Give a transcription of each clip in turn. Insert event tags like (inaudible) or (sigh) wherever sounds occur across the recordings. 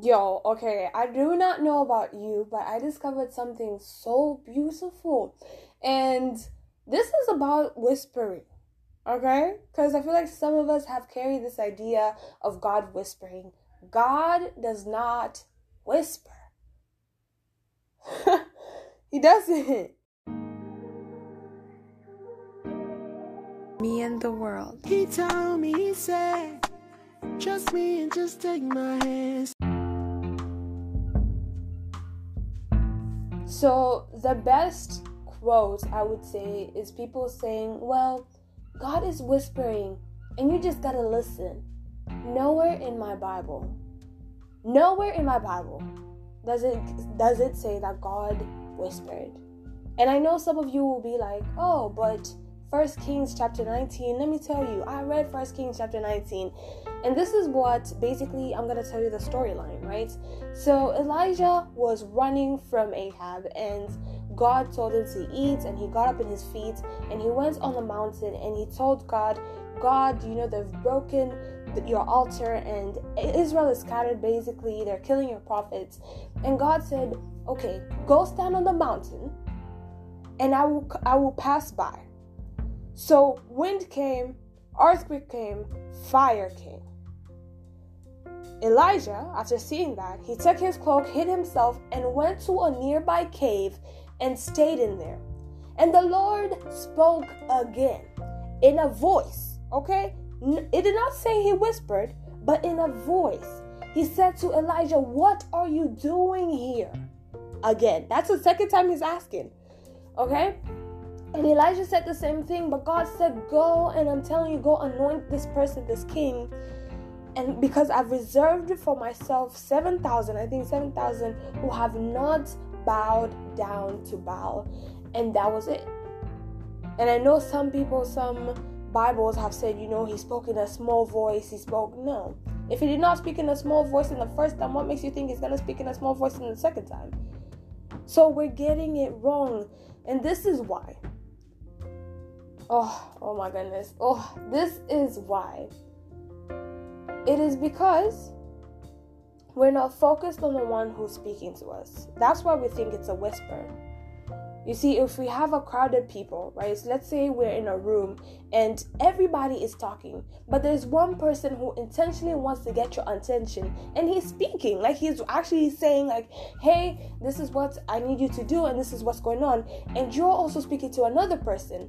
Yo, okay, I do not know about you, but I discovered something so beautiful. And this is about whispering, okay? Because I feel like some of us have carried this idea of God whispering. God does not whisper, (laughs) He doesn't. Me and the world. He told me, he said, trust me and just take my hands. So, the best quote I would say is people saying, Well, God is whispering, and you just gotta listen. Nowhere in my Bible, nowhere in my Bible does it does it say that God whispered. And I know some of you will be like, "Oh, but First Kings chapter 19. Let me tell you, I read First Kings chapter 19, and this is what basically I'm gonna tell you the storyline, right? So Elijah was running from Ahab, and God told him to eat, and he got up in his feet, and he went on the mountain, and he told God, God, you know, they've broken your altar, and Israel is scattered. Basically, they're killing your prophets, and God said, Okay, go stand on the mountain, and I will I will pass by. So wind came, earthquake came, fire came. Elijah, after seeing that, he took his cloak, hid himself, and went to a nearby cave and stayed in there. And the Lord spoke again in a voice, okay? It did not say he whispered, but in a voice. He said to Elijah, What are you doing here? Again, that's the second time he's asking, okay? And Elijah said the same thing, but God said, Go and I'm telling you, go anoint this person, this king. And because I've reserved for myself 7,000, I think 7,000 who have not bowed down to Baal. And that was it. And I know some people, some Bibles have said, you know, he spoke in a small voice, he spoke. No. If he did not speak in a small voice in the first time, what makes you think he's going to speak in a small voice in the second time? So we're getting it wrong. And this is why. Oh, oh my goodness. Oh, this is why. It is because we're not focused on the one who's speaking to us. That's why we think it's a whisper. You see, if we have a crowded people, right? So let's say we're in a room and everybody is talking, but there's one person who intentionally wants to get your attention and he's speaking. Like he's actually saying, like, hey, this is what I need you to do, and this is what's going on. And you're also speaking to another person.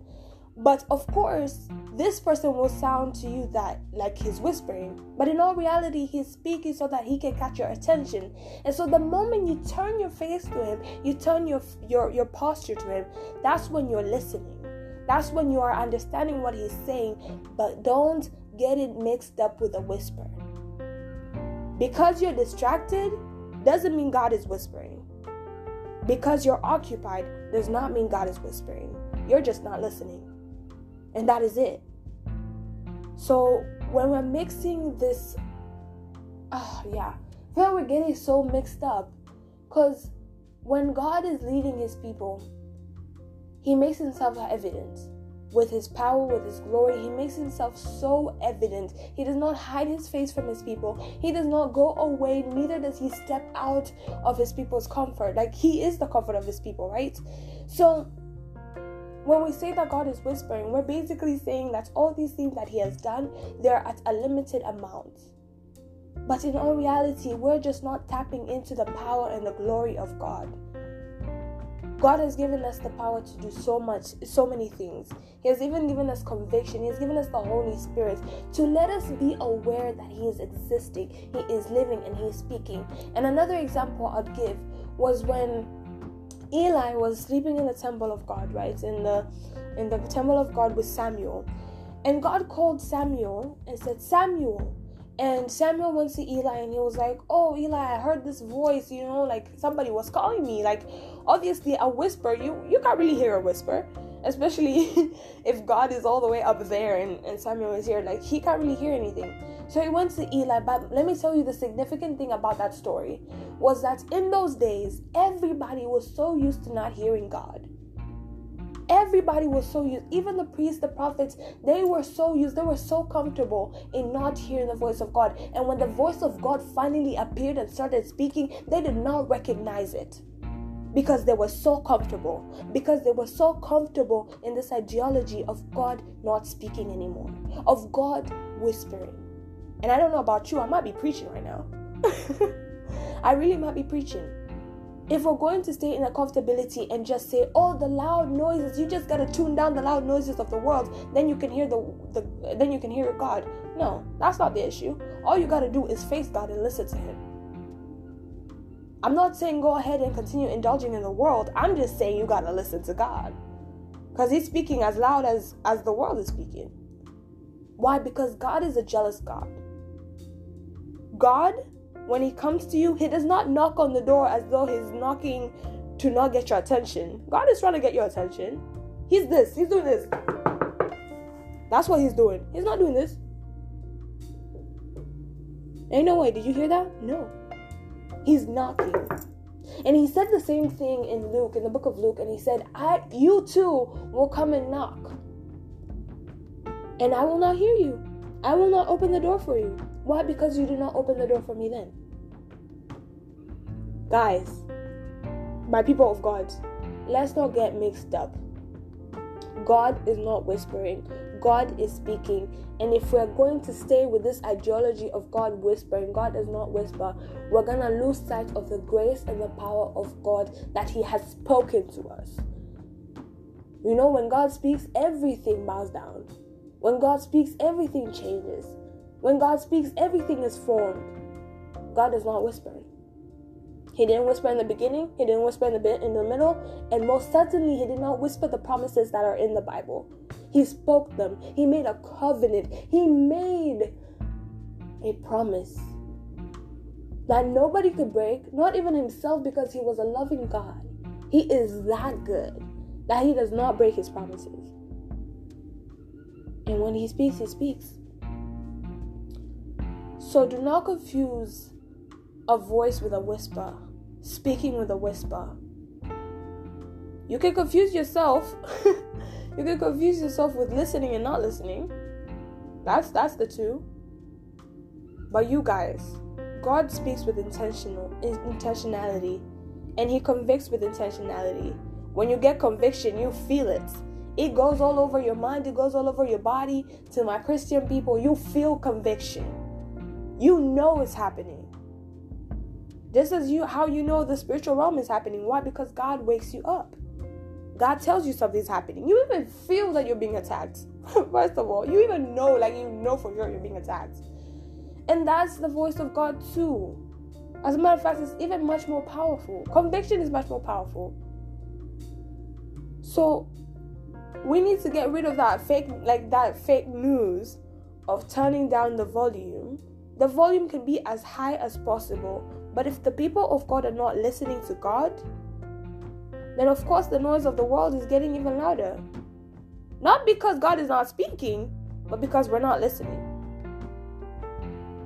But of course, this person will sound to you that like he's whispering, but in all reality, he's speaking so that he can catch your attention. And so the moment you turn your face to him, you turn your your your posture to him, that's when you're listening. That's when you are understanding what he's saying, but don't get it mixed up with a whisper. Because you're distracted doesn't mean God is whispering. Because you're occupied does not mean God is whispering. You're just not listening. And that is it. So when we're mixing this, oh yeah, like we're getting so mixed up. Because when God is leading his people, he makes himself evident with his power, with his glory. He makes himself so evident. He does not hide his face from his people. He does not go away, neither does he step out of his people's comfort. Like he is the comfort of his people, right? So when we say that God is whispering, we're basically saying that all these things that He has done, they're at a limited amount. But in all reality, we're just not tapping into the power and the glory of God. God has given us the power to do so much, so many things. He has even given us conviction. He has given us the Holy Spirit to let us be aware that He is existing, He is living, and He is speaking. And another example I'd give was when Eli was sleeping in the temple of God, right? In the in the temple of God with Samuel. And God called Samuel and said, Samuel. And Samuel went to Eli and he was like, Oh, Eli, I heard this voice, you know, like somebody was calling me. Like, obviously, a whisper, you, you can't really hear a whisper, especially (laughs) if God is all the way up there and, and Samuel is here. Like, he can't really hear anything. So he went to Eli. But let me tell you the significant thing about that story was that in those days, everybody was so used to not hearing God Everybody was so used, even the priests, the prophets, they were so used, they were so comfortable in not hearing the voice of God. And when the voice of God finally appeared and started speaking, they did not recognize it because they were so comfortable because they were so comfortable in this ideology of god not speaking anymore of god whispering and i don't know about you i might be preaching right now (laughs) i really might be preaching if we're going to stay in a comfortability and just say oh the loud noises you just got to tune down the loud noises of the world then you can hear the, the then you can hear god no that's not the issue all you got to do is face god and listen to him I'm not saying go ahead and continue indulging in the world. I'm just saying you got to listen to God. Cuz he's speaking as loud as as the world is speaking. Why? Because God is a jealous God. God, when he comes to you, he does not knock on the door as though he's knocking to not get your attention. God is trying to get your attention. He's this, he's doing this. That's what he's doing. He's not doing this. Ain't no way. Did you hear that? No. He's knocking. And he said the same thing in Luke, in the book of Luke, and he said, I you too will come and knock. And I will not hear you. I will not open the door for you. Why? Because you did not open the door for me then. Guys, my people of God, let's not get mixed up. God is not whispering. God is speaking. And if we're going to stay with this ideology of God whispering, God does not whisper, we're going to lose sight of the grace and the power of God that He has spoken to us. You know, when God speaks, everything bows down. When God speaks, everything changes. When God speaks, everything is formed. God is not whispering. He didn't whisper in the beginning, he didn't whisper in the bit in the middle, and most certainly he did not whisper the promises that are in the Bible. He spoke them. He made a covenant. He made a promise that nobody could break, not even himself, because he was a loving God. He is that good that he does not break his promises. And when he speaks, he speaks. So do not confuse a voice with a whisper, speaking with a whisper. You can confuse yourself (laughs) You can confuse yourself with listening and not listening. That's that's the two. But you guys, God speaks with intentional intentionality and he convicts with intentionality. When you get conviction, you feel it. It goes all over your mind, it goes all over your body. To my Christian people, you feel conviction. You know it's happening. Just as you how you know the spiritual realm is happening. Why? Because God wakes you up. God tells you something's happening. You even feel that you're being attacked. (laughs) First of all, you even know, like you know for sure you're being attacked. And that's the voice of God too. As a matter of fact, it's even much more powerful. Conviction is much more powerful. So we need to get rid of that fake like that fake news of turning down the volume. The volume can be as high as possible, but if the people of God are not listening to God, then of course the noise of the world is getting even louder. Not because God is not speaking, but because we're not listening.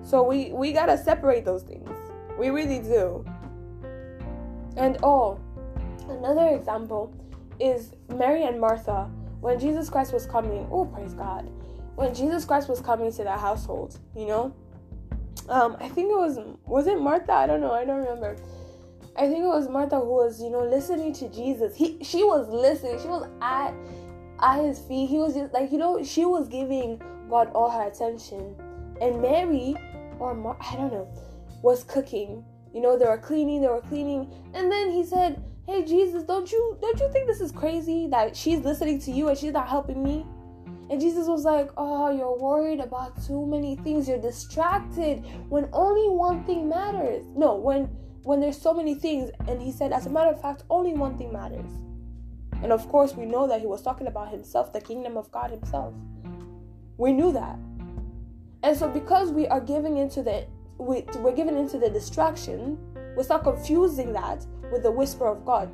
So we we got to separate those things. We really do. And oh, another example is Mary and Martha when Jesus Christ was coming. Oh, praise God. When Jesus Christ was coming to that household, you know? Um I think it was was it Martha? I don't know. I don't remember I think it was Martha who was, you know, listening to Jesus. He she was listening. She was at at his feet. He was just like, you know, she was giving God all her attention. And Mary or Mar- I don't know, was cooking. You know, they were cleaning, they were cleaning. And then he said, "Hey Jesus, don't you don't you think this is crazy that she's listening to you and she's not helping me?" And Jesus was like, Oh, you're worried about too many things. You're distracted when only one thing matters. No, when when there's so many things. And he said, as a matter of fact, only one thing matters. And of course, we know that he was talking about himself, the kingdom of God himself. We knew that. And so, because we are giving into the we, we're giving into the distraction, we start confusing that with the whisper of God.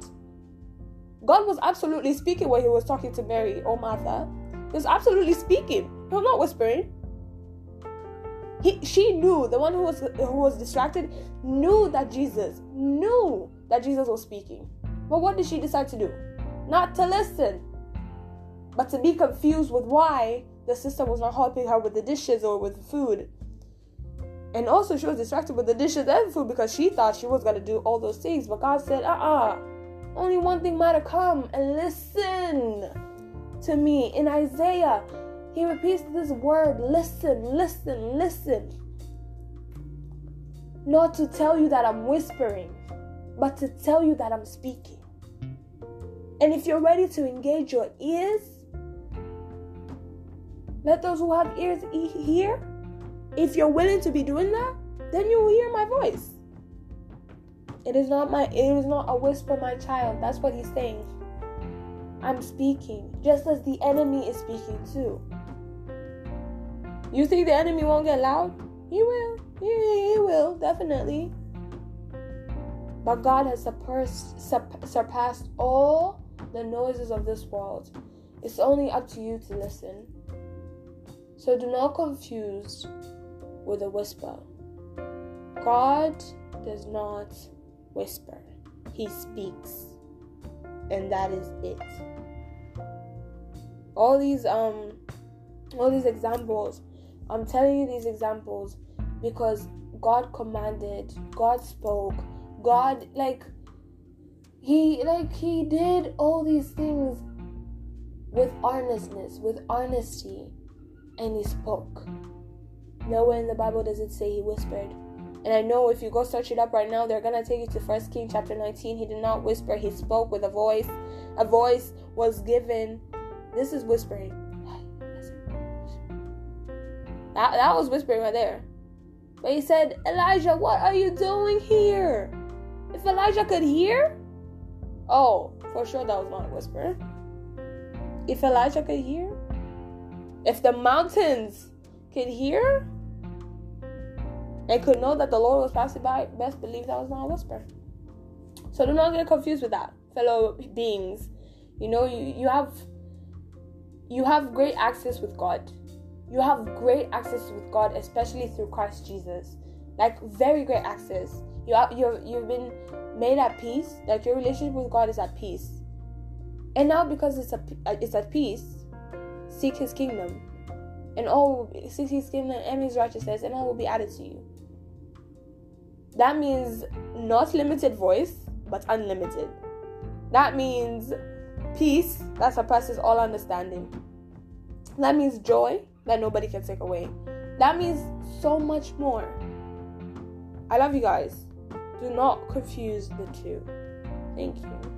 God was absolutely speaking when he was talking to Mary or Martha. He was absolutely speaking. He was not whispering. He, she knew the one who was who was distracted knew that Jesus knew that Jesus was speaking. But what did she decide to do? Not to listen. but to be confused with why the sister was not helping her with the dishes or with the food. And also, she was distracted with the dishes and food because she thought she was going to do all those things. But God said, uh uh-uh, uh only one thing matter come and listen to me. In Isaiah, he repeats this word listen, listen, listen. Not to tell you that I'm whispering, but to tell you that I'm speaking. And if you're ready to engage your ears, let those who have ears hear. If you're willing to be doing that, then you will hear my voice. It is not my it is not a whisper, my child. That's what he's saying. I'm speaking, just as the enemy is speaking too. You think the enemy won't get loud? He will. He, he will, definitely. But God has surpassed all the noises of this world. It's only up to you to listen. So do not confuse with a whisper. God does not whisper, He speaks. And that is it. All these um all these examples, I'm telling you these examples because God commanded, God spoke, God like he like he did all these things with earnestness, with honesty, and he spoke. Nowhere in the Bible does it say he whispered. And I know if you go search it up right now, they're gonna take you to First King chapter 19. He did not whisper, he spoke with a voice. A voice was given. This is whispering. That, that was whispering right there. But he said, Elijah, what are you doing here? If Elijah could hear, oh, for sure that was not a whisper. If Elijah could hear, if the mountains could hear and could know that the Lord was passing by, best believe that was not a whisper. So do not get confused with that, fellow beings. You know, you, you have you have great access with God. You have great access with God, especially through Christ Jesus. Like very great access. You are, you've you've been made at peace. Like your relationship with God is at peace. And now because it's a it's at peace, seek His kingdom, and all seek His kingdom and His righteousness, and all will be added to you. That means not limited voice, but unlimited. That means peace that surpasses all understanding. That means joy that nobody can take away. That means so much more. I love you guys. Do not confuse the two. Thank you.